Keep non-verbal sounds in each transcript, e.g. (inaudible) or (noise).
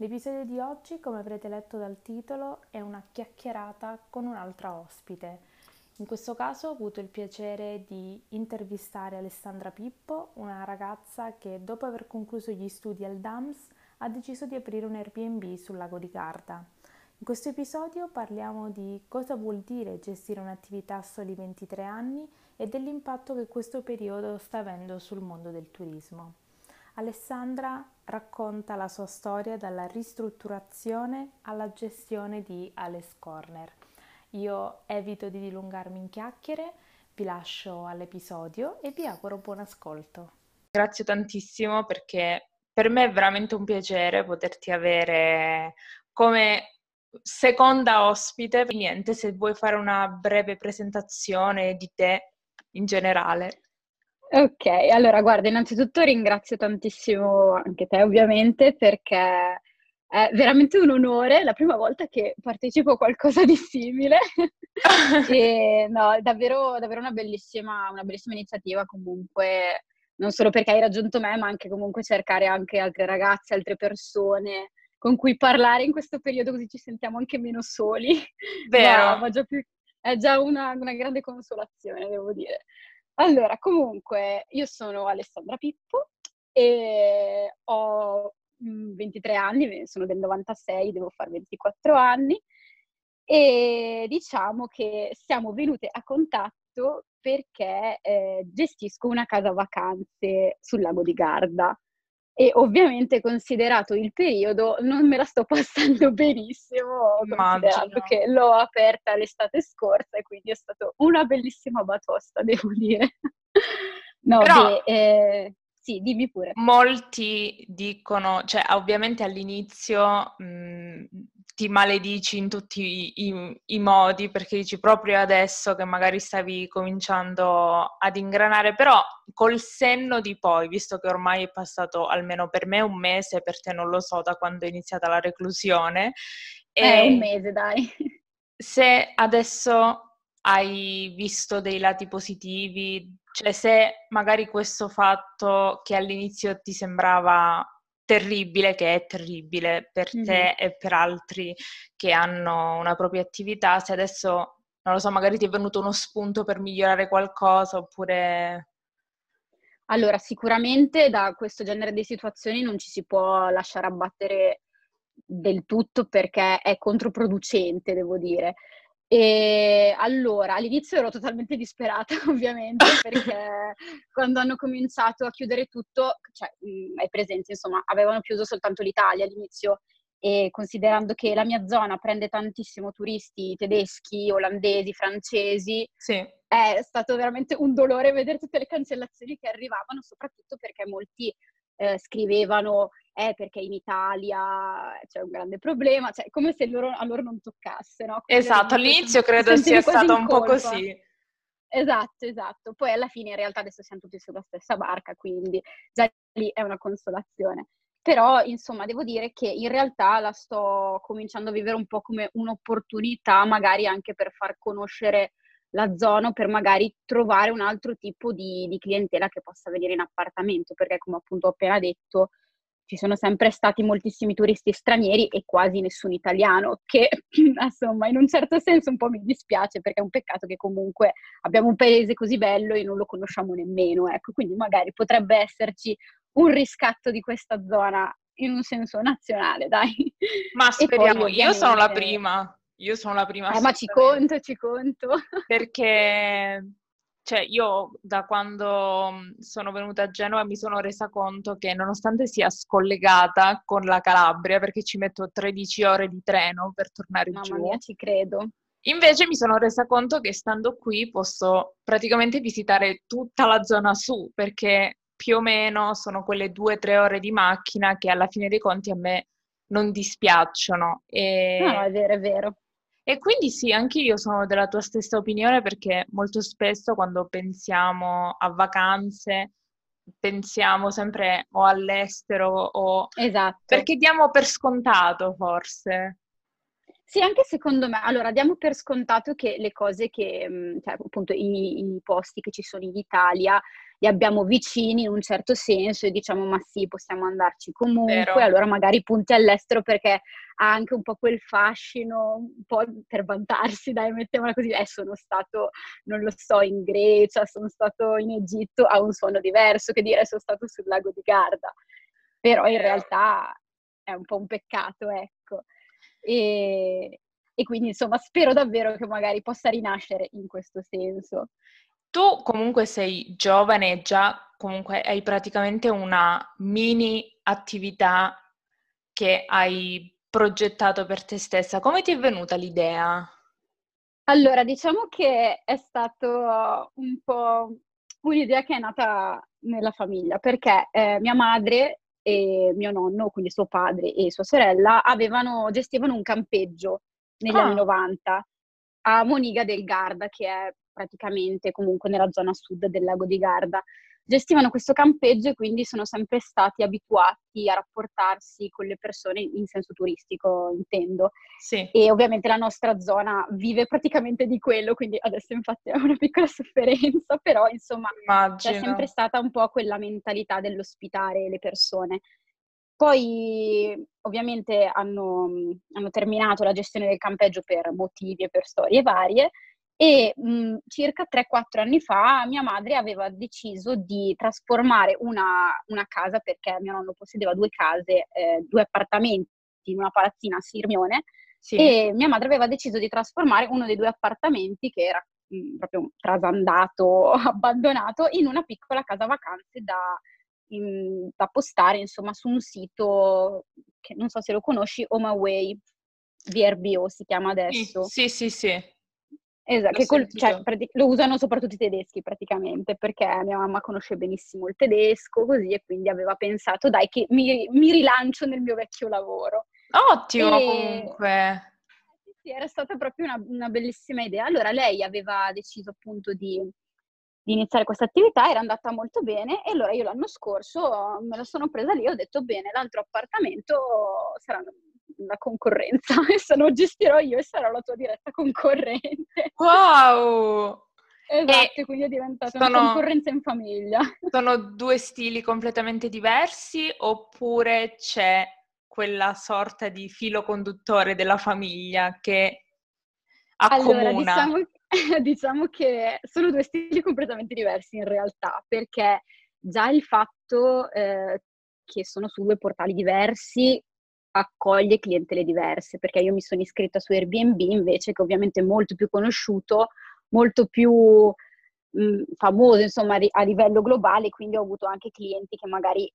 L'episodio di oggi, come avrete letto dal titolo, è una chiacchierata con un'altra ospite. In questo caso ho avuto il piacere di intervistare Alessandra Pippo, una ragazza che dopo aver concluso gli studi al DAMS ha deciso di aprire un Airbnb sul lago di Garda. In questo episodio parliamo di cosa vuol dire gestire un'attività a soli 23 anni e dell'impatto che questo periodo sta avendo sul mondo del turismo. Alessandra racconta la sua storia dalla ristrutturazione alla gestione di Alice Corner. Io evito di dilungarmi in chiacchiere, vi lascio all'episodio e vi auguro buon ascolto. Grazie tantissimo perché per me è veramente un piacere poterti avere come seconda ospite. Niente, se vuoi fare una breve presentazione di te in generale. Ok, allora guarda, innanzitutto ringrazio tantissimo anche te ovviamente perché è veramente un onore, la prima volta che partecipo a qualcosa di simile (laughs) e no, davvero, davvero una bellissima, una bellissima iniziativa comunque, non solo perché hai raggiunto me, ma anche comunque cercare anche altre ragazze, altre persone con cui parlare in questo periodo così ci sentiamo anche meno soli. (laughs) Vero. Ma, ma già più, è già una, una grande consolazione, devo dire. Allora, comunque, io sono Alessandra Pippo e ho 23 mm, anni, sono del 96, devo fare 24 anni e diciamo che siamo venute a contatto perché eh, gestisco una casa vacanze sul lago di Garda e ovviamente considerato il periodo non me la sto (laughs) passando benissimo, considerato che l'ho aperta l'estate scorsa e quindi è stata una bellissima batosta, (laughs) devo dire. no, Però... beh, eh, sì, dimmi pure. Molti dicono, cioè ovviamente all'inizio mh, ti maledici in tutti i, i, i, modi perché dici proprio adesso che magari stavi cominciando ad ingranare, però col senno di poi, visto che ormai è passato almeno per me un mese, per te non lo so da quando è iniziata la reclusione. È un mese, dai. Se adesso hai visto dei lati positivi, cioè se magari questo fatto che all'inizio ti sembrava terribile, che è terribile per mm-hmm. te e per altri che hanno una propria attività, se adesso, non lo so, magari ti è venuto uno spunto per migliorare qualcosa oppure... Allora, sicuramente da questo genere di situazioni non ci si può lasciare abbattere del tutto perché è controproducente, devo dire. E allora, all'inizio ero totalmente disperata, (laughs) ovviamente, perché (laughs) quando hanno cominciato a chiudere tutto, cioè, mh, hai presente, insomma, avevano chiuso soltanto l'Italia all'inizio e considerando che la mia zona prende tantissimo turisti tedeschi, olandesi, francesi, sì. è stato veramente un dolore vedere tutte le cancellazioni che arrivavano, soprattutto perché molti eh, scrivevano eh, perché in Italia c'è un grande problema, cioè come se loro, a loro non toccasse, no? Come esatto, all'inizio credo sia stato un po' così. Esatto, esatto. Poi alla fine in realtà adesso siamo tutti sulla stessa barca, quindi già lì è una consolazione. Però, insomma, devo dire che in realtà la sto cominciando a vivere un po' come un'opportunità, magari anche per far conoscere la zona per magari trovare un altro tipo di, di, clientela che possa venire in appartamento, perché come appunto ho appena detto ci sono sempre stati moltissimi turisti stranieri e quasi nessun italiano, che (clears throat) insomma in un certo senso un po' mi dispiace perché è un peccato che comunque abbiamo un paese così bello e non lo conosciamo nemmeno, ecco, quindi magari potrebbe esserci un riscatto di questa zona in un senso nazionale, dai. Ma speriamo, poi, io sono la prima. Io sono la prima. Eh, ma ci conto, ci conto. Perché cioè io da quando mhmm, sono venuta a Genova mi sono resa conto che nonostante sia scollegata con la Calabria, perché ci metto 13 ore di treno per tornare Mamma giù. Mamma mia, ci credo. Invece mi sono resa conto che stando qui posso praticamente visitare tutta la zona su, perché più o meno sono quelle due o tre ore di macchina che alla fine dei conti a me non dispiacciono. E... No, è vero, è vero. E quindi sì, anche io sono della tua stessa opinione perché molto spesso quando pensiamo a vacanze pensiamo sempre o all'estero o... Esatto. Perché diamo per scontato forse. Sì, anche secondo me. Allora, diamo per scontato che le cose che, mm, cioè appunto i, i posti che ci sono in Italia li abbiamo vicini in un certo senso e diciamo ma sì, possiamo andarci comunque, Vero. allora magari punti all'estero perché ha anche un po' quel fascino, un po' per vantarsi, dai, mettiamola così, eh, sono stato, non lo so, in Grecia, sono stato in Egitto, ha un suono diverso che dire sono stato sul lago di Garda, però in realtà è un po' un peccato, ecco. E, e quindi insomma spero davvero che magari possa rinascere in questo senso. Tu comunque sei giovane e già comunque hai praticamente una mini attività che hai progettato per te stessa. Come ti è venuta l'idea? Allora, diciamo che è stato un po' un'idea che è nata nella famiglia, perché eh, mia madre e mio nonno, quindi suo padre e sua sorella, avevano, gestivano un campeggio negli ah. anni 90 a Moniga del Garda, che è praticamente comunque nella zona sud del lago di Garda. Gestivano questo campeggio e quindi sono sempre stati abituati a rapportarsi con le persone in senso turistico, intendo. Sì. E ovviamente la nostra zona vive praticamente di quello, quindi adesso infatti è una piccola (laughs) sofferenza, però insomma Immagino. c'è sempre stata un po' quella mentalità dell'ospitare le persone. Poi ovviamente hanno, hanno, terminato la gestione del campeggio per motivi e per storie varie e mh, circa 3-4 anni fa mia madre aveva deciso di trasformare una, una casa, perché mio nonno possedeva due case, eh, due appartamenti in una palazzina a Sirmione, sì. e mia madre aveva deciso di trasformare uno dei due appartamenti, che era mh, proprio trasandato, (laughs) abbandonato, in una piccola casa vacanze da, in, da postare, insomma, su un sito che non so se lo conosci, HomeAway, VRBO si chiama adesso. Sì, sì, sì. sì. Esatto, col, cioè, lo usano soprattutto i tedeschi praticamente, perché mia mamma conosce benissimo il tedesco, così, e quindi aveva pensato, dai, che mi, mi rilancio nel mio vecchio lavoro. Ottimo, e... comunque. Sì, era stata proprio una, una, bellissima idea. Allora lei aveva deciso appunto di, di iniziare questa attività, era andata molto bene, e allora io l'anno scorso me la sono presa lì e ho detto, bene, l'altro appartamento sarà una concorrenza (laughs) se non gestirò io e sarò la tua diretta concorrente. Wow! (laughs) Esatto, e quindi è diventata sono, una concorrenza in famiglia. (laughs) Sono due stili completamente diversi oppure c'è quella sorta di filo conduttore della famiglia che accomuna? Allora, diciamo, diciamo che sono due stili completamente diversi in realtà, perché già il fatto eh, che sono su due portali diversi accoglie clientele diverse, perché io mi sono iscritta su Airbnb invece che ovviamente è molto più conosciuto, molto più mh, famoso insomma a livello globale, quindi ho avuto anche clienti che magari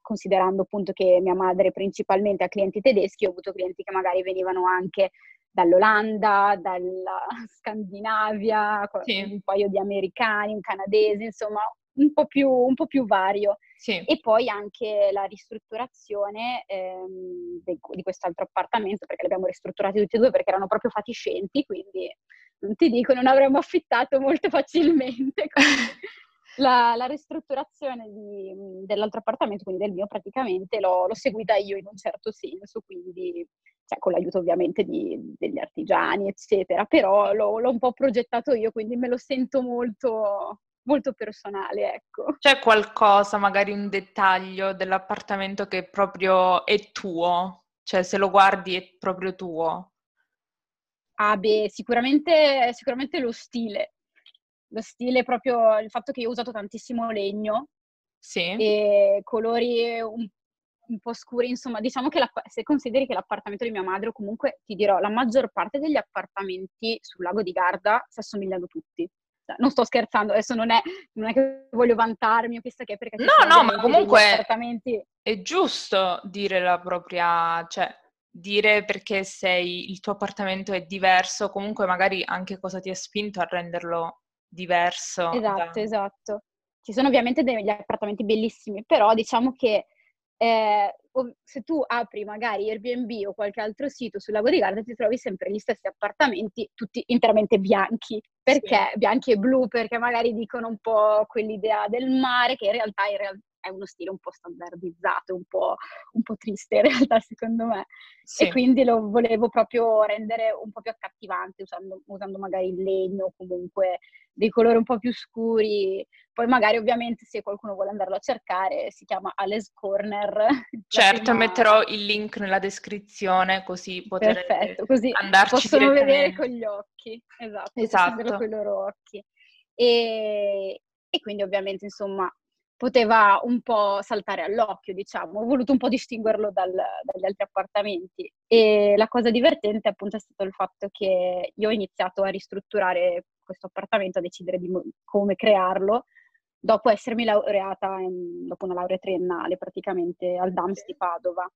considerando appunto che mia madre principalmente ha clienti tedeschi, ho avuto clienti che magari venivano anche dall'Olanda, dalla (laughs) Scandinavia, sì. un paio di americani, un canadese, insomma un po' più, un po più vario. Sì. E poi anche la ristrutturazione ehm, di, di quest'altro appartamento, perché li abbiamo ristrutturati tutti e due perché erano proprio fatiscenti, quindi non ti dico, non avremmo affittato molto facilmente. (laughs) La, la, ristrutturazione di, dell'altro appartamento, quindi del mio praticamente, l'ho, l'ho, seguita io in un certo senso, quindi cioè, con l'aiuto ovviamente di, degli artigiani, eccetera, però l'ho, l'ho, un po' progettato io, quindi me lo sento molto, molto personale, ecco. C'è qualcosa, magari un dettaglio dell'appartamento che proprio è tuo? Cioè, se lo guardi è proprio tuo? Ah, beh, sicuramente, sicuramente lo stile. Lo stile proprio, il fatto che io ho usato tantissimo legno. Sì. E colori un, un po' scuri, insomma, diciamo che la, se consideri che l'appartamento di mia madre, o comunque ti dirò, la maggior parte degli appartamenti sul lago di Garda si assomigliano tutti. Cioè, non sto scherzando, adesso non è, non è, che voglio vantarmi o chissà che, perché... No, no, ma comunque è giusto dire la propria, cioè dire perché sei, il tuo appartamento è diverso, comunque magari anche cosa ti ha spinto a renderlo diverso. Esatto, da... esatto. Ci sono ovviamente degli appartamenti bellissimi, però diciamo che eh, se tu apri magari Airbnb o qualche altro sito sul lago di Garda ti trovi sempre gli stessi appartamenti tutti interamente bianchi. Perché sì. bianchi e blu? Perché magari dicono un po' quell'idea del mare che in realtà, in realtà è uno stile un po' standardizzato, un po', un po triste in (laughs) realtà secondo me. Sì. E quindi lo volevo proprio rendere un po' più accattivante usando, usando magari il legno o comunque dei colori un po' più scuri. Poi magari ovviamente se qualcuno vuole andarlo a cercare si chiama Alice Corner. (laughs) Certo, prima... metterò il link nella descrizione così potrete Perfetto, così andarci possono vedere con gli occhi. Esatto, esatto. con i loro occhi. E, e quindi ovviamente insomma poteva un po' saltare all'occhio, diciamo. Ho voluto un po' distinguerlo dal, dagli altri appartamenti. E la cosa divertente appunto è stato il fatto che io ho iniziato a ristrutturare questo appartamento, a decidere di come crearlo, dopo essermi laureata, in, dopo una laurea triennale praticamente al DAMS di Padova.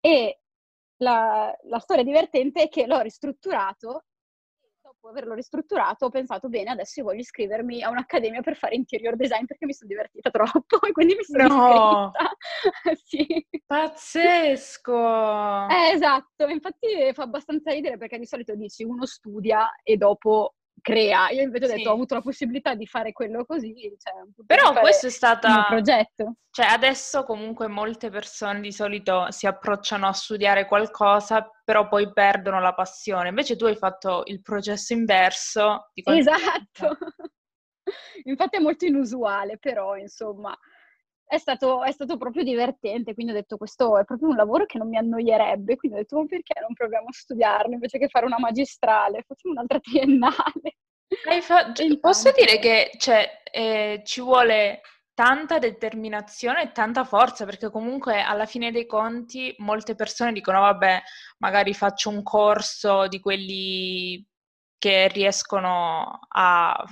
E la, la storia divertente è che l'ho ristrutturato dopo averlo ristrutturato ho pensato bene, adesso voglio iscrivermi a un'accademia per fare interior design perché mi sono divertita troppo (laughs) e quindi mi sono no. iscritta. (laughs) sì. Pazzesco! Eh, esatto, infatti fa abbastanza ridere perché di solito dici uno studia e dopo crea. Io invece ho detto, ho avuto la possibilità di fare quello così. Cioè, Però questo è stato un progetto. Cioè, adesso comunque molte persone di solito si approcciano a studiare qualcosa, però poi perdono la passione. Invece tu hai fatto il processo inverso. Di esatto. (laughs) Infatti è molto inusuale, però insomma è stato, è stato, proprio divertente, quindi ho detto questo è proprio un lavoro che non mi annoierebbe, quindi ho detto ma perché non proviamo a studiarlo invece che fare una magistrale, facciamo un'altra (laughs) triennale. Fa... Posso dire che cioè, eh, ci vuole tanta determinazione e tanta forza, perché comunque alla fine dei conti molte persone dicono vabbè, magari faccio un corso di quelli che riescono a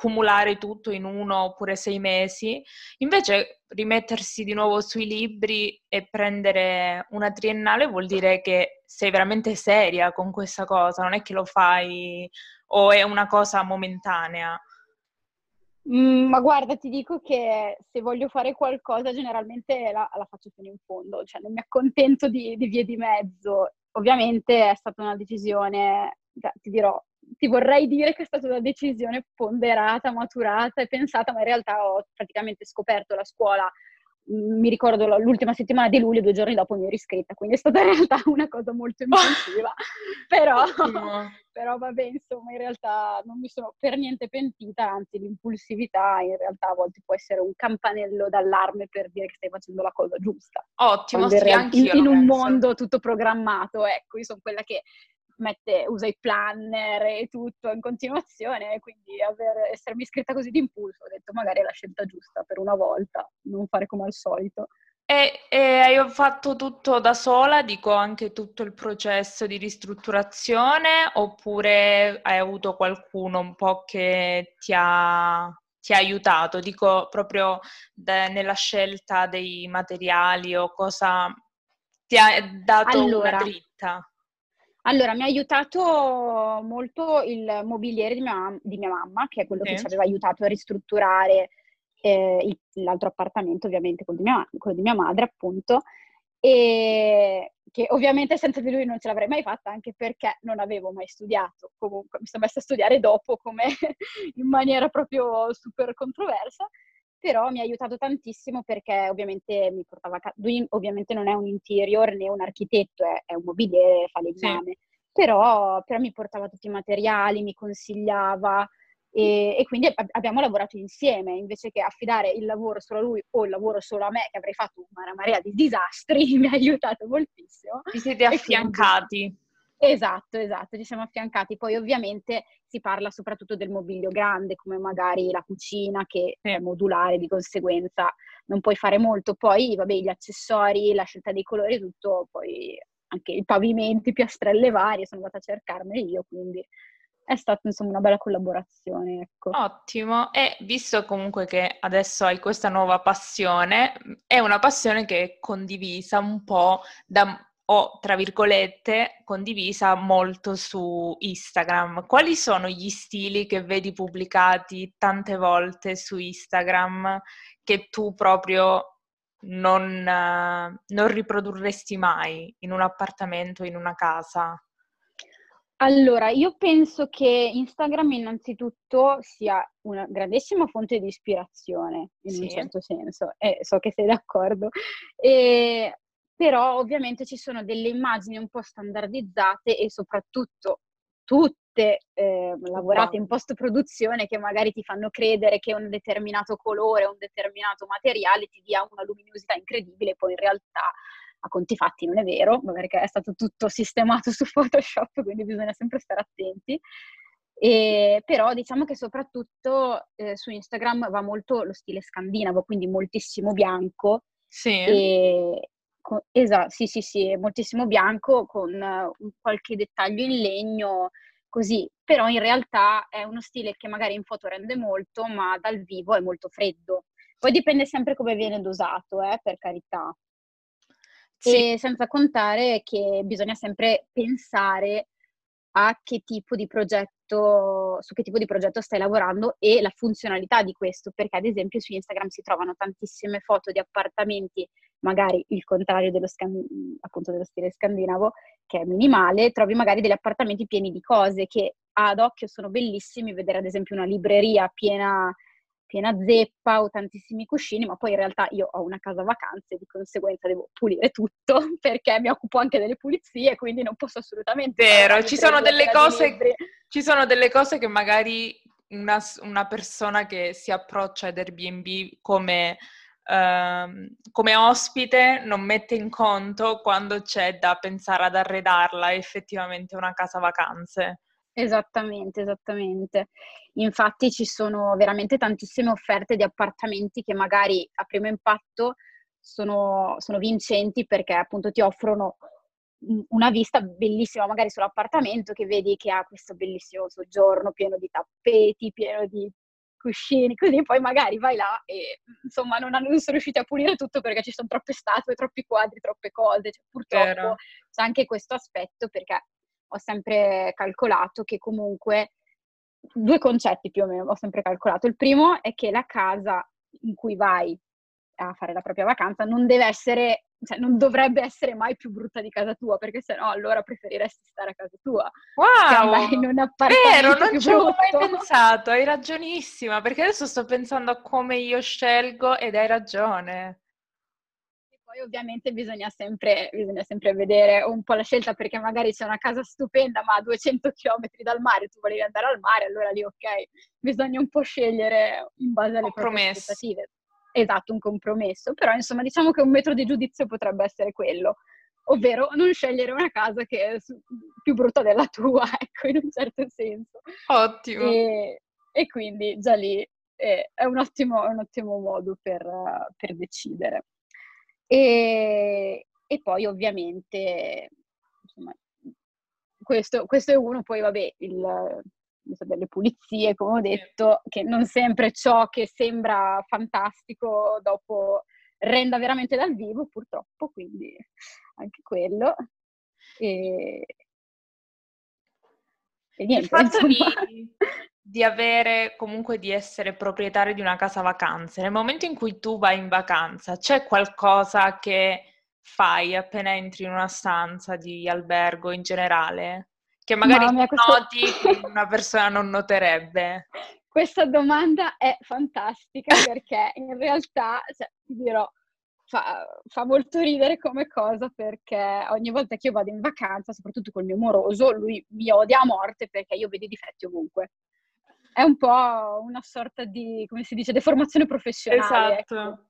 accumulare tutto in uno oppure sei mesi, invece rimettersi di nuovo sui libri e prendere una triennale vuol dire che sei veramente seria con questa cosa, non è che lo fai o è una cosa momentanea. Mm, ma guarda, ti dico che se voglio fare qualcosa generalmente la, la faccio fino in fondo, cioè non mi accontento di, di vie di mezzo. Ovviamente è stata una decisione, ti dirò, ti vorrei dire che è stata una decisione ponderata, maturata e pensata, ma in realtà ho praticamente scoperto la scuola mi ricordo l'ultima settimana di luglio, due giorni dopo mi ero iscritta, quindi è stata in realtà (laughs) una cosa molto impulsiva, (laughs) però, (laughs) però vabbè, insomma, in realtà non mi sono per niente pentita, anzi l'impulsività in realtà a volte può essere un campanello d'allarme per dire che stai facendo la cosa giusta. Ottimo, sì, in, in, in un mondo tutto programmato, ecco, io sono quella che mette, usa i planner e tutto in continuazione, quindi aver, essermi iscritta così d'impulso, ho detto magari è la scelta giusta per una volta, non fare come al solito. E, e hai fatto tutto da sola, dico anche tutto il processo di ristrutturazione, oppure hai avuto qualcuno un po' che ti ha, ti ha aiutato, dico proprio de, nella scelta dei materiali o cosa ti ha dato allora, una dritta? Allora, mi ha aiutato molto il mobiliere di mia, di mia mamma, che è quello sì. che ci aveva aiutato a ristrutturare eh, l'altro appartamento, ovviamente quello di, mia, quello di mia madre, appunto, e che ovviamente senza di lui non ce l'avrei mai fatta, anche perché non avevo mai studiato. Comunque mi sono messa a studiare dopo, come (laughs) in maniera proprio super controversa però mi ha aiutato tantissimo perché ovviamente mi portava a casa, lui ovviamente non è un interior né un architetto, è, è un mobiliere, fa l'esame, sì. però, però, mi portava tutti i materiali, mi consigliava e, e, quindi abbiamo lavorato insieme, invece che affidare il lavoro solo a lui o il lavoro solo a me, che avrei fatto una marea di disastri, (laughs) mi ha aiutato moltissimo. Vi siete affiancati. Esatto, esatto, ci siamo affiancati. Poi ovviamente si parla soprattutto del mobilio grande, come magari la cucina che è modulare, di conseguenza non puoi fare molto. Poi, vabbè, gli accessori, la scelta dei colori, tutto, poi anche i pavimenti, piastrelle varie, sono andata a cercarmene io, quindi è stata insomma una bella collaborazione. Ecco. Ottimo, e visto comunque che adesso hai questa nuova passione, è una passione che è condivisa un po' da o, tra virgolette, condivisa molto su Instagram. Quali sono gli stili che vedi pubblicati tante volte su Instagram che tu proprio non, non riprodurresti mai in un appartamento, in una casa? Allora, io penso che Instagram innanzitutto sia una grandissima fonte di ispirazione, in sì. un certo senso, e so che sei d'accordo, e, però ovviamente ci sono delle immagini un po' standardizzate e soprattutto tutte eh, lavorate in post-produzione che magari ti fanno credere che un determinato colore, un determinato materiale ti dia una luminosità incredibile, poi in realtà a conti fatti non è vero, perché è stato tutto sistemato (laughs) su Photoshop, quindi bisogna sempre stare attenti. E, però diciamo che soprattutto eh, su Instagram va molto lo stile scandinavo, quindi moltissimo bianco. Sì. E, con, esatto, sì, sì, sì, moltissimo bianco con uh, qualche dettaglio in legno, così. Però in realtà è uno stile che magari in foto rende molto, ma dal vivo è molto freddo. Poi dipende sempre come viene dosato, eh, per carità. Sì. E senza contare che bisogna sempre pensare a che tipo di progetto, su che tipo di progetto stai lavorando e la funzionalità di questo, perché ad esempio su Instagram si trovano tantissime foto di appartamenti, magari il contrario dello, scan- appunto dello stile scandinavo, che è minimale, trovi magari degli appartamenti pieni di cose che ad occhio sono bellissimi, vedere ad esempio una libreria piena piena zeppa o tantissimi cuscini, ma poi in realtà io ho una casa vacanze, di conseguenza devo pulire tutto (laughs) perché mi occupo anche delle pulizie, quindi non posso assolutamente... Vero, ci sono, delle cose, ci sono delle cose che magari una, una persona che si approccia ad Airbnb come, uh, come ospite non mette in conto quando c'è da pensare ad arredarla effettivamente una casa vacanze. Esattamente, esattamente. Infatti ci sono veramente tantissime offerte di appartamenti che magari a primo impatto sono, sono vincenti perché appunto ti offrono una vista bellissima magari sull'appartamento che vedi che ha questo bellissimo soggiorno pieno di tappeti, pieno di cuscini, così poi magari vai là e insomma non, hanno, non sono riusciti a pulire tutto perché ci sono troppe statue, troppi quadri, troppe cose, cioè, purtroppo Vero. c'è anche questo aspetto perché ho sempre calcolato che comunque due concetti più o meno ho sempre calcolato. Il primo è che la casa in cui vai a fare la propria vacanza non deve essere, cioè non dovrebbe essere mai più brutta di casa tua, perché se no allora preferiresti stare a casa tua. Wow! In un Vero, non ci avevo mai pensato, hai ragionissima, perché adesso sto pensando a come io scelgo ed hai ragione. Poi ovviamente bisogna sempre, bisogna sempre, vedere un po' la scelta perché magari c'è una casa stupenda ma a 200 km dal mare, tu volevi andare al mare, allora lì ok, bisogna un po' scegliere in base alle proprie aspettative. Esatto, un compromesso, però insomma diciamo che un metro di giudizio potrebbe essere quello, ovvero non scegliere una casa che è più brutta della tua, (laughs) ecco, in un certo senso. Ottimo. E, e quindi già lì è, è, un, ottimo, un ottimo modo per, per decidere. E, e poi ovviamente, insomma, questo, questo, è uno, poi vabbè, il, delle pulizie, come ho detto, che non sempre ciò che sembra fantastico dopo renda veramente dal vivo, purtroppo, quindi anche quello. E, e niente, il fatto di, di avere comunque di essere proprietario di una casa vacanze, nel momento in cui tu vai in vacanza, c'è qualcosa che fai appena entri in una stanza di albergo in generale? Che magari questo... noti che una persona non noterebbe? Questa domanda è fantastica perché in realtà, cioè, ti dirò, fa, fa, molto ridere come cosa perché ogni volta che io vado in vacanza, soprattutto col mio moroso, lui mi odia a morte perché io vedo i difetti ovunque è un po' una sorta di, come si dice, deformazione professionale. Ecco. Esatto. Ecco.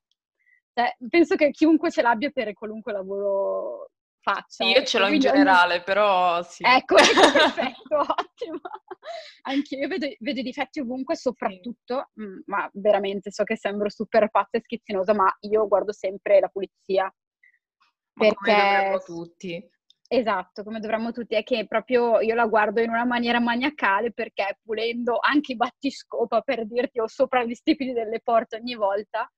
Cioè, penso che chiunque ce l'abbia per qualunque lavoro faccia. Io ce l'ho in generale, ogni... però sì. Ecco, ecco (laughs) perfetto, ottimo. Anche io vedo, vedo, i difetti ovunque, soprattutto, sì. mh, mm, ma veramente so che sembro super pazza e schizzinosa, ma io guardo sempre la pulizia. Ma perché tutti. Esatto, come dovremmo tutti, è che proprio io la guardo in una maniera maniacale perché pulendo anche i battiscopa per dirti o sopra gli stipiti delle porte ogni volta,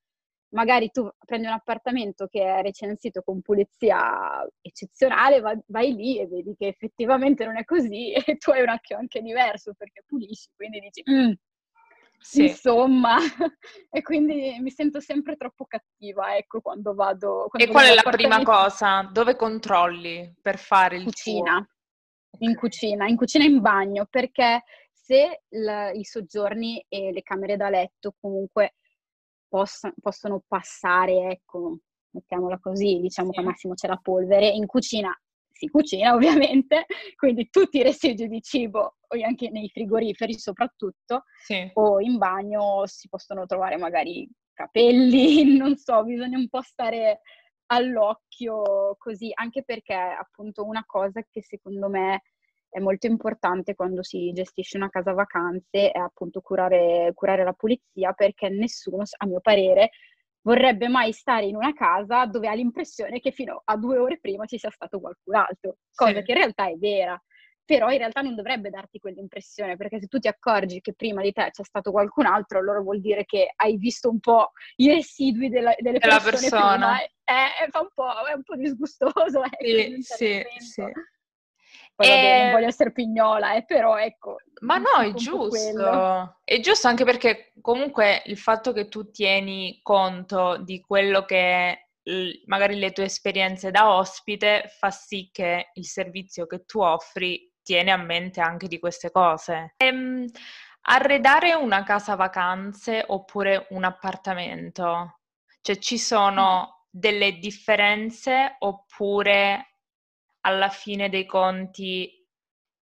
magari tu prendi un appartamento che è recensito con pulizia eccezionale, vai, vai lì e vedi che effettivamente non è così (laughs) e tu hai un occhio anche diverso perché pulisci, quindi dici, mm, sì. insomma, (laughs) e quindi mi sento sempre troppo cattiva, ecco, quando vado... Quando e qual è la prima cosa? Dove controlli per fare il cucina. Tuo? In cucina, in cucina e in bagno, perché se la, i soggiorni e le camere da letto comunque poss- possono passare, ecco, mettiamola così, diciamo sì. che al massimo c'è la polvere, in cucina si cucina (laughs) ovviamente, quindi tutti i residui di cibo, anche nei frigoriferi soprattutto, sì. o in bagno si possono trovare magari capelli, (laughs) non so, bisogna un po' stare all'occhio così, anche perché appunto una cosa che secondo me è molto importante quando si gestisce una casa vacanze è appunto curare, curare la pulizia perché nessuno, a mio parere, vorrebbe mai stare in una casa dove ha l'impressione che fino a due ore prima ci sia stato qualcun altro, cosa sì. che in realtà è vera. Però in realtà non dovrebbe darti quell'impressione, perché se tu ti accorgi che prima di te c'è stato qualcun altro, allora vuol dire che hai visto un po' i residui della, delle persone persona. prima. È, è, un è, un po', disgustoso. (laughs) Eh, sì, sì, sì. Poi, e... vabbè, non voglio essere pignola, eh, però ecco. Ma no, è giusto. È giusto anche perché comunque il fatto che tu tieni conto di quello che magari le tue esperienze da ospite fa sì che il servizio che tu offri tiene a mente anche di queste cose. Ehm, arredare una casa vacanze oppure un appartamento? Cioè ci sono delle differenze oppure alla fine dei conti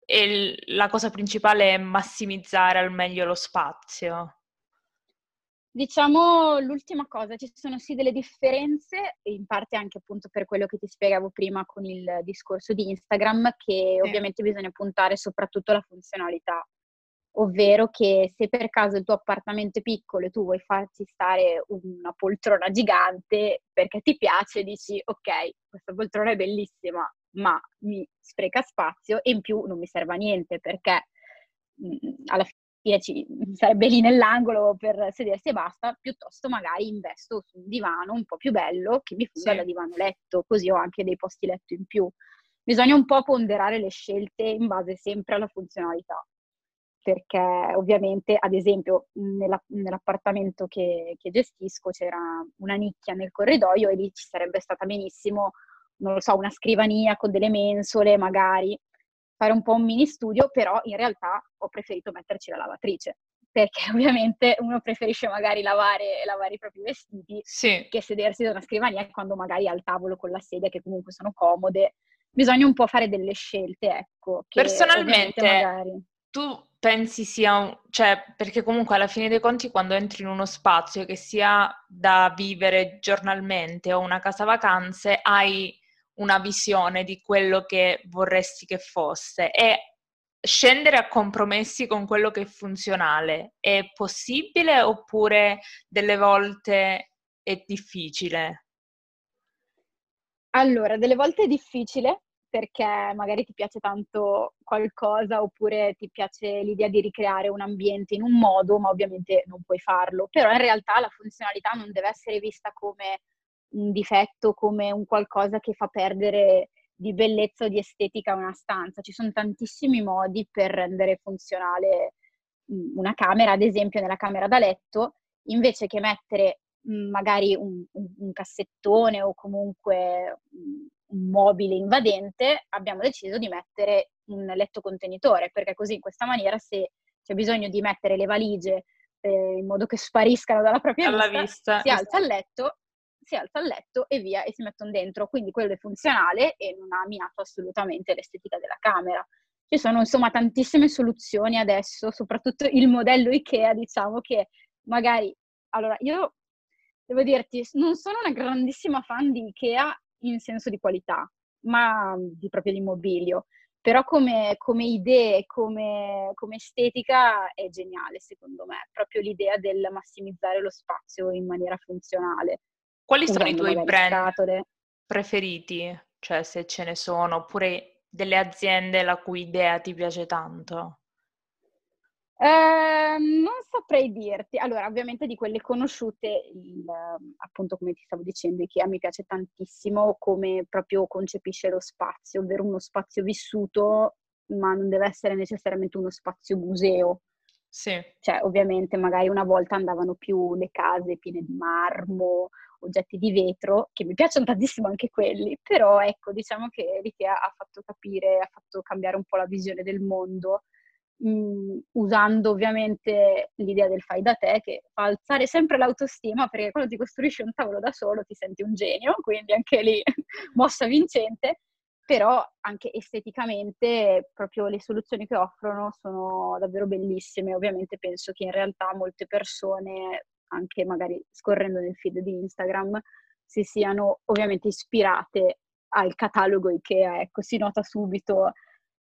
il, la cosa principale è massimizzare al meglio lo spazio. Diciamo l'ultima cosa, ci sono sì delle differenze, in parte anche appunto per quello che ti spiegavo prima con il discorso di Instagram, che sì. ovviamente bisogna puntare soprattutto alla funzionalità ovvero che se per caso il tuo appartamento è piccolo e tu vuoi farci stare una poltrona gigante perché ti piace, dici ok, questa poltrona è bellissima, ma mi spreca spazio e in più non mi serve a niente perché mh, alla fine ci, (laughs) sarebbe lì nell'angolo per sedersi e basta, piuttosto magari investo su un divano un po' più bello che mi funga sì. da divano letto, così ho anche dei posti letto in più. Bisogna un po' ponderare le scelte in base sempre alla funzionalità perché ovviamente, ad esempio, nella, nell'appartamento che, che, gestisco c'era una nicchia nel corridoio e lì ci sarebbe stata benissimo, non lo so, una scrivania con delle mensole, magari fare un po' un mini studio, però in realtà ho preferito metterci la lavatrice, perché (laughs) ovviamente uno preferisce magari lavare, lavare i propri vestiti sì. che sedersi da una scrivania quando magari ha il tavolo con la sedia che comunque sono comode. Bisogna un po' fare delle scelte, ecco. Personalmente, magari... tu pensi sia un... cioè, perché comunque alla fine dei conti quando entri in uno spazio che sia da vivere giornalmente o una casa vacanze, hai una visione di quello che vorresti che fosse e scendere a compromessi con quello che è funzionale è possibile oppure delle volte è difficile? Allora, delle volte è difficile perché magari ti piace tanto qualcosa oppure ti piace l'idea di ricreare un ambiente in un modo, ma ovviamente non puoi farlo. Però in realtà la funzionalità non deve essere vista come un difetto, come un qualcosa che fa perdere di bellezza o di estetica una stanza. Ci sono tantissimi modi per rendere funzionale una camera, ad esempio nella camera da letto, invece che mettere magari un, un, cassettone o comunque un mobile invadente, abbiamo deciso di mettere un letto contenitore, perché così in questa maniera se c'è bisogno di mettere le valigie eh, in modo che spariscano dalla propria vista, vista, si alza il letto, si alza il letto e via e si mettono dentro. Quindi quello è funzionale e non ha minato assolutamente l'estetica della camera. Ci sono insomma tantissime soluzioni adesso, soprattutto il modello IKEA, diciamo che magari allora io devo dirti, non sono una grandissima fan di IKEA in senso di qualità, ma di proprio di mobilio. Però come, come idee, come, come estetica è geniale secondo me, proprio l'idea del massimizzare lo spazio in maniera funzionale. Quali sono i tuoi brand scatole. preferiti? Cioè se ce ne sono, oppure delle aziende la cui idea ti piace tanto? Eh, non saprei dirti. Allora, ovviamente di quelle conosciute, il, appunto come ti stavo dicendo, Ikea mi piace tantissimo come proprio concepisce lo spazio, ovvero uno spazio vissuto, ma non deve essere necessariamente uno spazio museo. Sì. Cioè, ovviamente, magari una volta andavano più le case piene di marmo, oggetti di vetro, che mi piacciono tantissimo anche quelli, però ecco, diciamo che l'IKEA ha fatto capire, ha fatto cambiare un po' la visione del mondo, mh, mhmm, usando ovviamente l'idea del fai da te, che fa alzare sempre l'autostima, perché quando ti costruisci un tavolo da solo ti senti un genio, quindi anche lì (laughs) mossa vincente, però anche esteticamente proprio le soluzioni che offrono sono davvero bellissime. Ovviamente penso che in realtà molte persone, anche magari scorrendo nel feed di Instagram, si siano ovviamente ispirate al catalogo IKEA, ecco, si nota subito,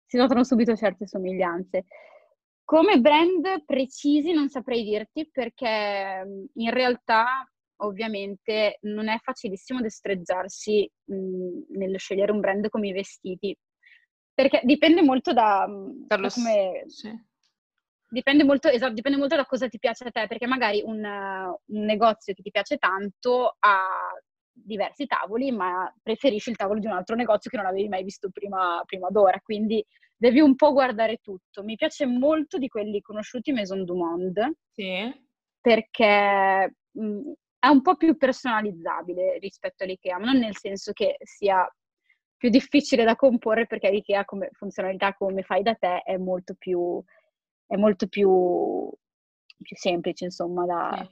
si notano subito certe somiglianze. Come brand precisi non saprei dirti perché in realtà ovviamente non è facilissimo destreggiarsi mh, nello scegliere un brand come i vestiti, perché dipende molto da, da come... Sì. Dipende molto, esatto, dipende molto da cosa ti piace a te, perché magari un, un negozio che ti piace tanto ha diversi tavoli, ma preferisci il tavolo di un altro negozio che non avevi mai visto prima, prima d'ora, quindi devi un po' guardare tutto. Mi piace molto di quelli conosciuti Maison du Monde, sì. perché mh, è un po' più personalizzabile rispetto all'IKEA, ma non nel senso che sia più difficile da comporre perché l'IKEA come funzionalità come fai da te è molto più, è molto più, più semplice insomma da,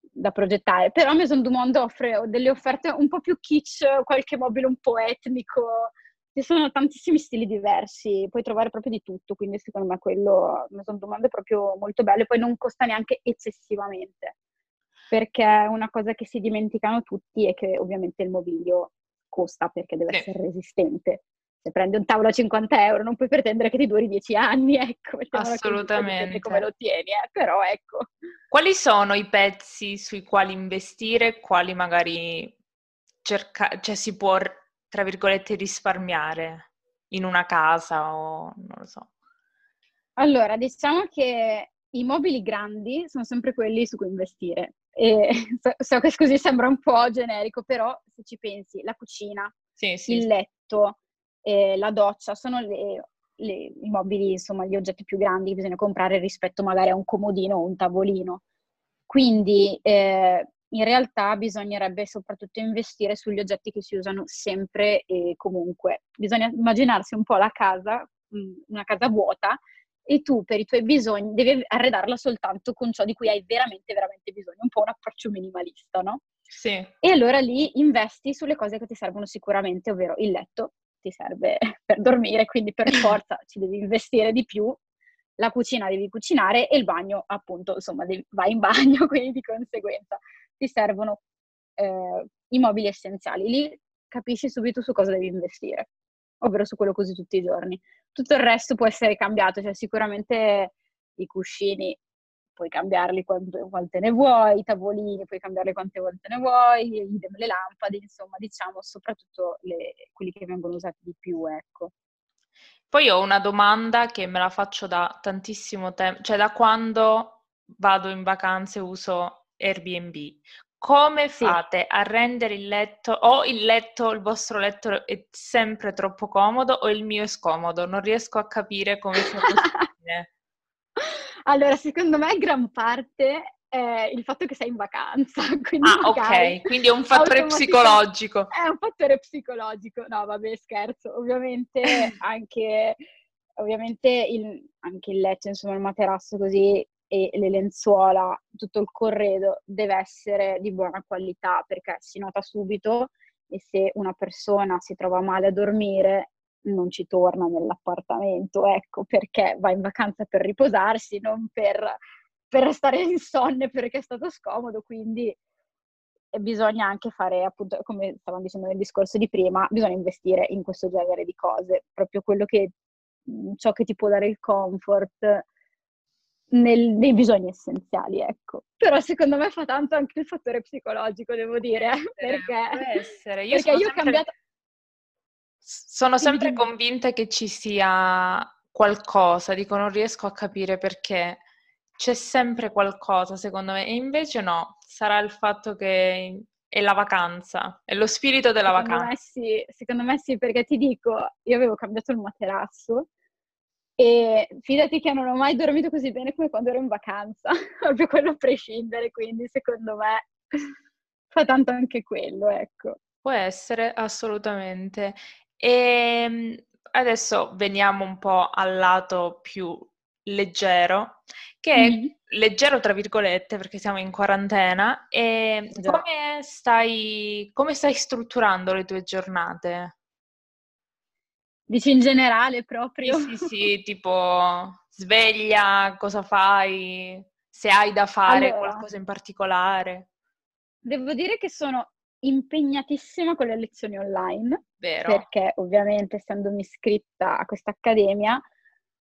da, progettare. Però Maison du Monde offre delle offerte un po' più kitsch, qualche mobile un po' etnico, ci sono tantissimi stili diversi, puoi trovare proprio di tutto, quindi secondo me quello Maison du Monde è proprio molto bello e poi non costa neanche eccessivamente perché una cosa che si dimenticano tutti è che ovviamente il mobilio costa perché deve sì. essere resistente. Se prendi un tavolo a 50 euro non puoi pretendere che ti duri 10 anni, ecco. Assolutamente. Come lo tieni, eh? però ecco. Quali sono i pezzi sui quali investire, quali magari cerca- cioè si può, tra virgolette, risparmiare in una casa o non lo so? Allora, diciamo che i mobili grandi sono sempre quelli su cui investire. E (laughs) so, so, che così sembra un po' generico, però se ci pensi, la cucina, sì, sì. il letto, eh, la doccia sono le, le, i mobili, insomma, gli oggetti più grandi che bisogna comprare rispetto magari a un comodino o un tavolino. Quindi eh, in realtà bisognerebbe soprattutto investire sugli oggetti che si usano sempre e comunque. Bisogna immaginarsi un po' la casa, una casa vuota, e tu per i tuoi bisogni devi arredarla soltanto con ciò di cui hai veramente, veramente bisogno, un po' un approccio minimalista, no? Sì. E allora lì investi sulle cose che ti servono sicuramente, ovvero il letto ti serve (laughs) per dormire, quindi per forza ci devi investire di più, la cucina devi cucinare e il bagno, appunto, insomma, devi, vai in bagno, (laughs) quindi di conseguenza ti servono eh, i mobili essenziali. Lì capisci subito su cosa devi investire ovvero su quello così tutti i giorni. Tutto il resto può essere cambiato, cioè sicuramente i cuscini puoi cambiarli quante, quante ne vuoi, i tavolini puoi cambiarli quante volte ne vuoi, le lampade, insomma, diciamo soprattutto le, quelli che vengono usati di più, ecco. Poi ho una domanda che me la faccio da tantissimo tempo, cioè da quando vado in vacanze uso Airbnb. Come fate a rendere il letto, o il letto, il vostro letto è sempre troppo comodo o il mio è scomodo? Non riesco a capire come sia possibile. (laughs) allora, secondo me gran parte è il fatto che sei in vacanza. (laughs) ah, ok, quindi è un fattore psicologico. È un fattore psicologico. No, vabbè, scherzo. Ovviamente (laughs) anche, ovviamente il, anche il letto, insomma, il materasso così e le lenzuola, tutto il corredo deve essere di buona qualità perché si nota subito e se una persona si trova male a dormire non ci torna nell'appartamento, ecco, perché va in vacanza per riposarsi, non per, per stare insonne perché è stato scomodo, quindi bisogna anche fare, appunto, come stavamo dicendo nel discorso di prima, bisogna investire in questo genere di cose, proprio quello che, ciò che ti può dare il comfort, nel, nei bisogni essenziali, ecco. Però secondo me fa tanto anche il fattore psicologico, devo dire, eh, perché, essere. Io perché io sempre, ho cambiato... Sono sempre convinta che ci sia qualcosa, dico non riesco a capire perché c'è sempre qualcosa secondo me e invece no, sarà il fatto che è la vacanza, è lo spirito della secondo vacanza. Me sì, secondo me sì, perché ti dico, io avevo cambiato il materasso E fidati che non ho mai dormito così bene come quando ero in vacanza, (laughs) proprio quello a prescindere, quindi secondo me fa tanto anche quello, ecco. Può essere, assolutamente. E ehm, adesso veniamo un po' al lato più leggero, che è mm-hmm. leggero tra virgolette perché siamo in quarantena. E come stai, come stai strutturando le tue giornate? Dici in generale proprio? Sì, sì, sì, tipo sveglia, cosa fai, se hai da fare allora, qualcosa in particolare. Devo dire che sono impegnatissima con le lezioni online, Vero. perché ovviamente essendomi iscritta a questa accademia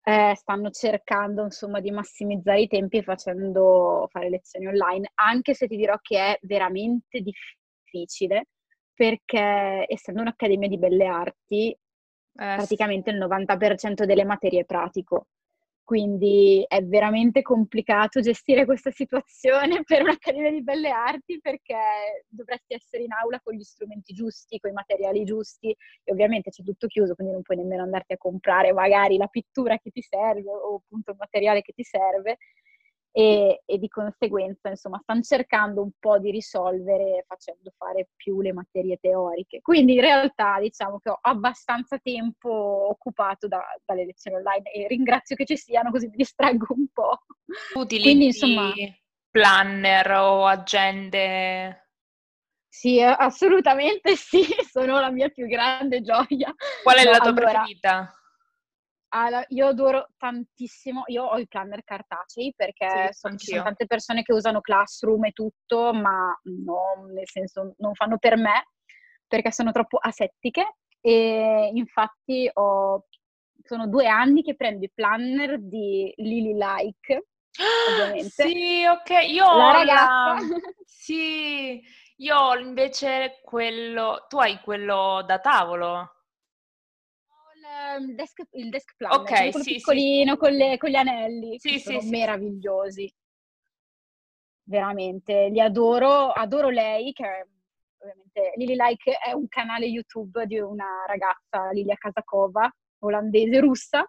eh, stanno cercando insomma di massimizzare i tempi facendo fare lezioni online, anche se ti dirò che è veramente difficile perché essendo un'accademia di belle arti eh, praticamente il 90% delle materie è pratico. Quindi è veramente complicato gestire questa situazione (laughs) per un'accademia di belle arti perché dovresti essere in aula con gli strumenti giusti, con i materiali giusti e ovviamente c'è tutto chiuso, quindi non puoi nemmeno andarti a comprare magari la pittura che ti serve o appunto il materiale che ti serve e, e, di conseguenza insomma stanno cercando un po' di risolvere facendo fare più le materie teoriche. Quindi in realtà diciamo che ho abbastanza tempo occupato da, dalle lezioni online e ringrazio che ci siano così mi distraggo un po'. Utilizzi Quindi, insomma, planner o agende? Sì, assolutamente sì, (laughs) sono la mia più grande gioia. Qual è la tua allora, preferita? Allora, io adoro tantissimo, io ho i planner cartacei perché sì, sono, ci sono tante persone che usano Classroom e tutto, ma no, nel senso non fanno per me perché sono troppo asettiche e infatti ho, sono due anni che prendo i planner di Lily Like, ovviamente. Sì, ok, io ho la ragazza... La... Sì, io ho invece quello, tu hai quello da tavolo? Il desk, il desk planner, okay, quello sì, piccolino sì. Con, le, con, gli anelli, sì, sono sì, meravigliosi. Veramente, li adoro, adoro lei che è, ovviamente Lily Like è un canale YouTube di una ragazza, Lilia Kasakova, olandese russa,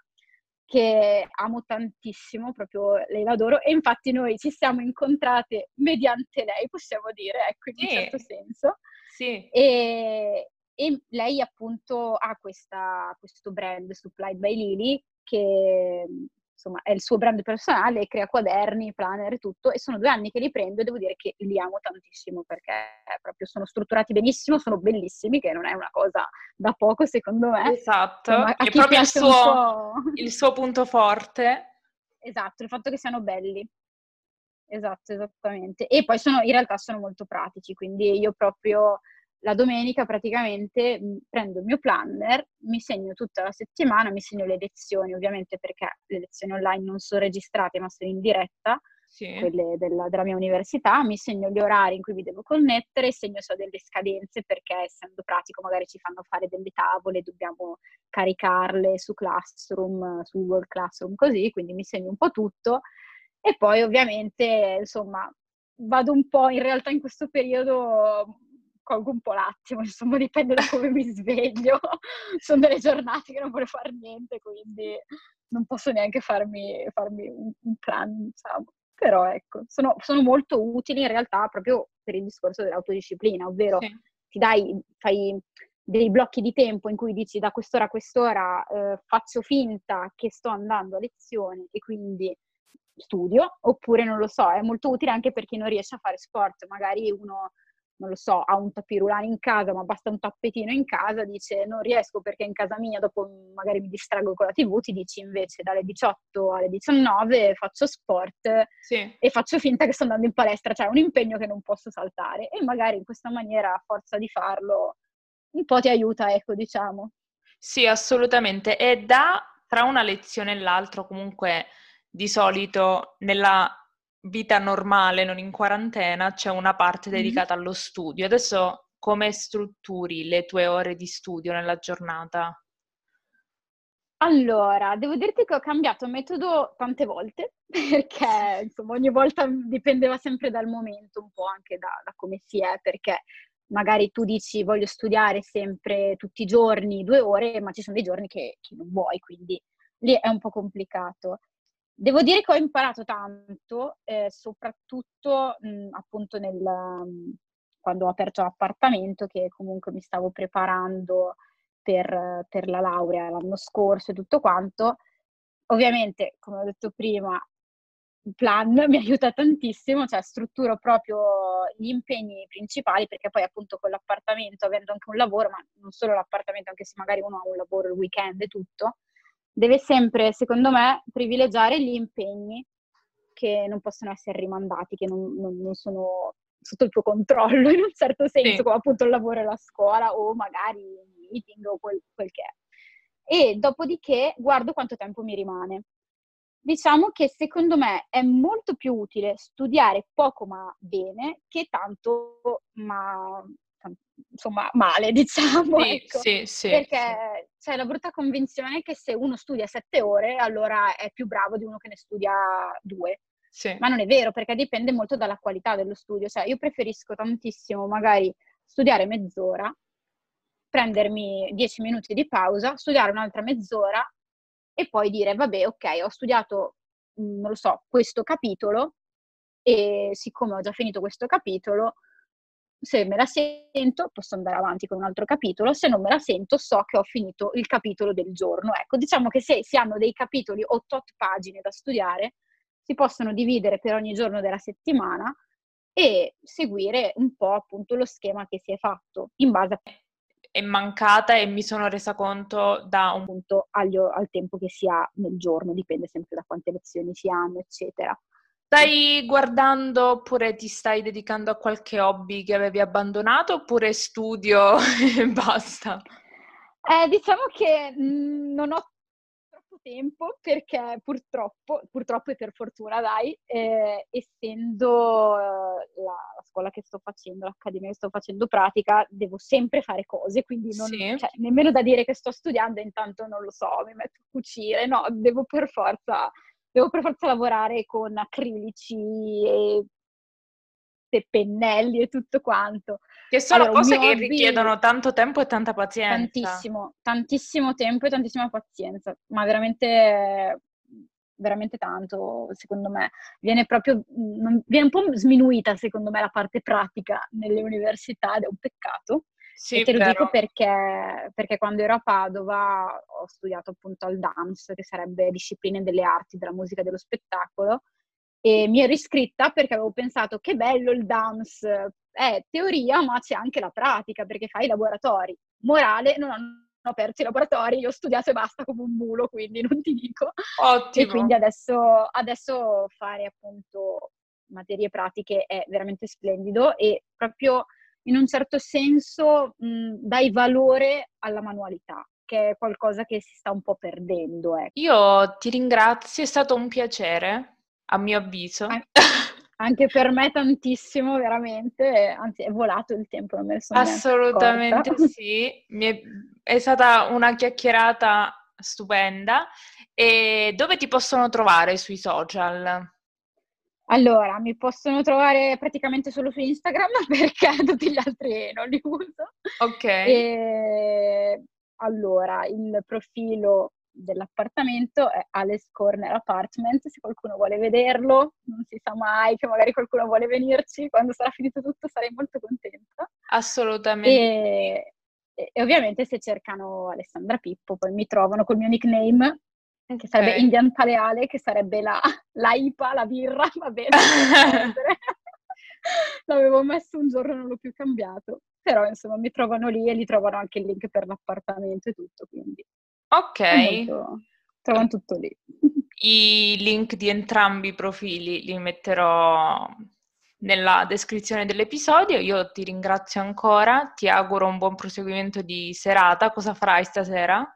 che amo tantissimo, proprio lei l'adoro e infatti noi ci siamo incontrate mediante lei, possiamo dire, ecco, in un certo senso. Sì. E, e lei appunto ha questa, questo brand Supplied by Lily che insomma è il suo brand personale, crea quaderni, planner e tutto e sono due anni che li prendo e devo dire che li amo tantissimo perché proprio sono strutturati benissimo, sono bellissimi, che non è una cosa da poco secondo me. Esatto, insomma, è proprio il suo, il suo punto forte. Esatto, il fatto che siano belli. Esatto, esattamente. E poi sono, in realtà sono molto pratici, quindi io proprio la domenica praticamente mh, prendo il mio planner, mi segno tutta la settimana, mi segno le lezioni, ovviamente perché le lezioni online non sono registrate ma sono in diretta, sì. quelle della, della, mia università, mi segno gli orari in cui vi devo connettere, segno so delle scadenze perché essendo pratico magari ci fanno fare delle tavole, dobbiamo caricarle su Classroom, su Google Classroom così, quindi mi segno un po' tutto e poi ovviamente insomma vado un po' in realtà in questo periodo colgo un po' l'attimo, insomma (laughs) dipende da come mi sveglio. (laughs) Sono delle giornate che non voglio fare niente, quindi non posso neanche farmi, farmi un, un, plan, diciamo. Però ecco, sono, sono, molto utili in realtà proprio per il discorso dell'autodisciplina, ovvero sì. ti dai, fai dei blocchi di tempo in cui dici da quest'ora a quest'ora eh, faccio finta che sto andando a lezione e quindi studio, oppure non lo so, è molto utile anche per chi non riesce a fare sport, magari uno non lo so, ha un tapirulano in casa, ma basta un tappetino in casa, dice non riesco perché in casa mia dopo magari mi distraggo con la tv, ti dici invece dalle 18 alle 19 faccio sport sì. e faccio finta che sto andando in palestra, cioè è un impegno che non posso saltare e magari in questa maniera a forza di farlo un po' ti aiuta, ecco, diciamo. Sì, assolutamente. E da tra una lezione e l'altra comunque di solito nella vita normale, non in quarantena, c'è una parte dedicata mm-hmm. allo studio. Adesso come strutturi le tue ore di studio nella giornata? Allora, devo dirti che ho cambiato metodo tante volte, (laughs) perché insomma ogni volta dipendeva sempre dal momento, un po' anche da, da come si è, perché magari tu dici voglio studiare sempre tutti i giorni due ore, ma ci sono dei giorni che, che non vuoi, quindi lì è un po' complicato. Devo dire che ho imparato tanto, eh, soprattutto mh, appunto nel, quando ho aperto l'appartamento, che comunque mi stavo preparando per, per la laurea l'anno scorso e tutto quanto. Ovviamente, come ho detto prima, il plan (laughs) mi aiuta tantissimo, cioè strutturo proprio gli impegni principali perché poi appunto con l'appartamento, avendo anche un lavoro, ma non solo l'appartamento, anche se magari uno ha un lavoro il weekend e tutto, deve sempre, secondo me, privilegiare gli impegni che non possono essere rimandati, che non, non, non sono sotto il tuo controllo (laughs) in un certo senso, sì. come appunto il lavoro e la scuola o magari il meeting o quel, quel che è. E dopodiché guardo quanto tempo mi rimane. Diciamo che secondo me è molto più utile studiare poco ma bene che tanto ma insomma male, (laughs) diciamo. Sì, ecco. sì, sì, Perché sì. c'è la brutta convinzione che se uno studia sette ore, allora è più bravo di uno che ne studia due. Sì. Ma non è vero, perché dipende molto dalla qualità dello studio. Cioè, io preferisco tantissimo magari studiare mezz'ora, prendermi dieci minuti di pausa, studiare un'altra mezz'ora e poi dire, vabbè, ok, ho studiato, non lo so, questo capitolo e siccome ho già finito questo capitolo, se me la sento posso andare avanti con un altro capitolo, se non me la sento so che ho finito il capitolo del giorno. Ecco, diciamo che se si hanno dei capitoli o tot pagine da studiare, si possono dividere per ogni giorno della settimana e seguire un po' appunto lo schema che si è fatto in base a è mancata e mi sono resa conto da un punto al tempo che si ha nel giorno, dipende sempre da quante lezioni si hanno, eccetera. Stai guardando oppure ti stai dedicando a qualche hobby che avevi abbandonato oppure studio (laughs) e basta? Eh, diciamo che mm, non ho troppo tempo perché purtroppo, purtroppo e per fortuna dai, eh, essendo eh, la, la, scuola che sto facendo, l'accademia che sto facendo pratica, devo sempre fare cose, quindi non, sì. cioè, nemmeno da dire che sto studiando intanto non lo so, mi metto a cucire, no, devo per forza devo per forza lavorare con acrilici e, pennelli e tutto quanto. Che sono allora, cose che richiedono tanto tempo e tanta pazienza. Tantissimo, tantissimo tempo e tantissima pazienza, ma veramente veramente tanto, secondo me. Viene proprio, viene un po' sminuita, secondo me, la parte pratica nelle università ed è un peccato. Sì, e te lo però... dico perché, perché, quando ero a Padova ho studiato appunto al dance, che sarebbe discipline delle arti, della musica e dello spettacolo, e mi ero iscritta perché avevo pensato che bello il dance, è teoria ma c'è anche la pratica perché fai i laboratori. Morale, non hanno aperto i laboratori, io ho studiato e basta come un mulo, quindi non ti dico. Ottimo. E quindi adesso, adesso fare appunto materie pratiche è veramente splendido e proprio in un certo senso mh, dai valore alla manualità, che è qualcosa che si sta un po' perdendo. Ecco. Io ti ringrazio, è stato un piacere, a mio avviso. An- (laughs) anche per me tantissimo, veramente, anzi è volato il tempo, non me ne sono Assolutamente sì, è, è stata una chiacchierata stupenda. E dove ti possono trovare sui social? Allora, mi possono trovare praticamente solo su Instagram (laughs) perché tutti gli altri non li uso. Ok. E, allora, il profilo dell'appartamento è Alice Corner Apartment, se qualcuno vuole vederlo, non si sa mai che magari qualcuno vuole venirci, quando sarà finito tutto sarei molto contenta. Assolutamente. E, e ovviamente se cercano Alessandra Pippo poi mi trovano col mio nickname. Che sarebbe Indian Paleale, che sarebbe la, (laughs) la IPA, la birra, (laughs) va bene. (laughs) L'avevo messo un giorno, non l'ho più cambiato. Però insomma mi trovano lì e li trovano anche il link per l'appartamento e tutto, quindi. Ok. Molto, trovano tutto lì. I link di entrambi i profili li metterò nella descrizione dell'episodio. Io ti ringrazio ancora, ti auguro un buon proseguimento di serata. Cosa farai stasera?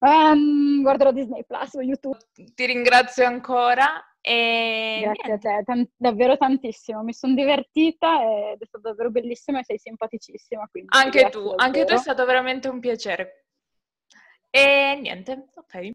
Um, guarderò Disney Plus o YouTube. Ti ringrazio ancora. E Grazie a te, Tan- davvero tantissimo. Mi sono divertita ed è stato davvero bellissimo e sei simpaticissima. Anche tu, anche tu è stato veramente un piacere. E niente, ok.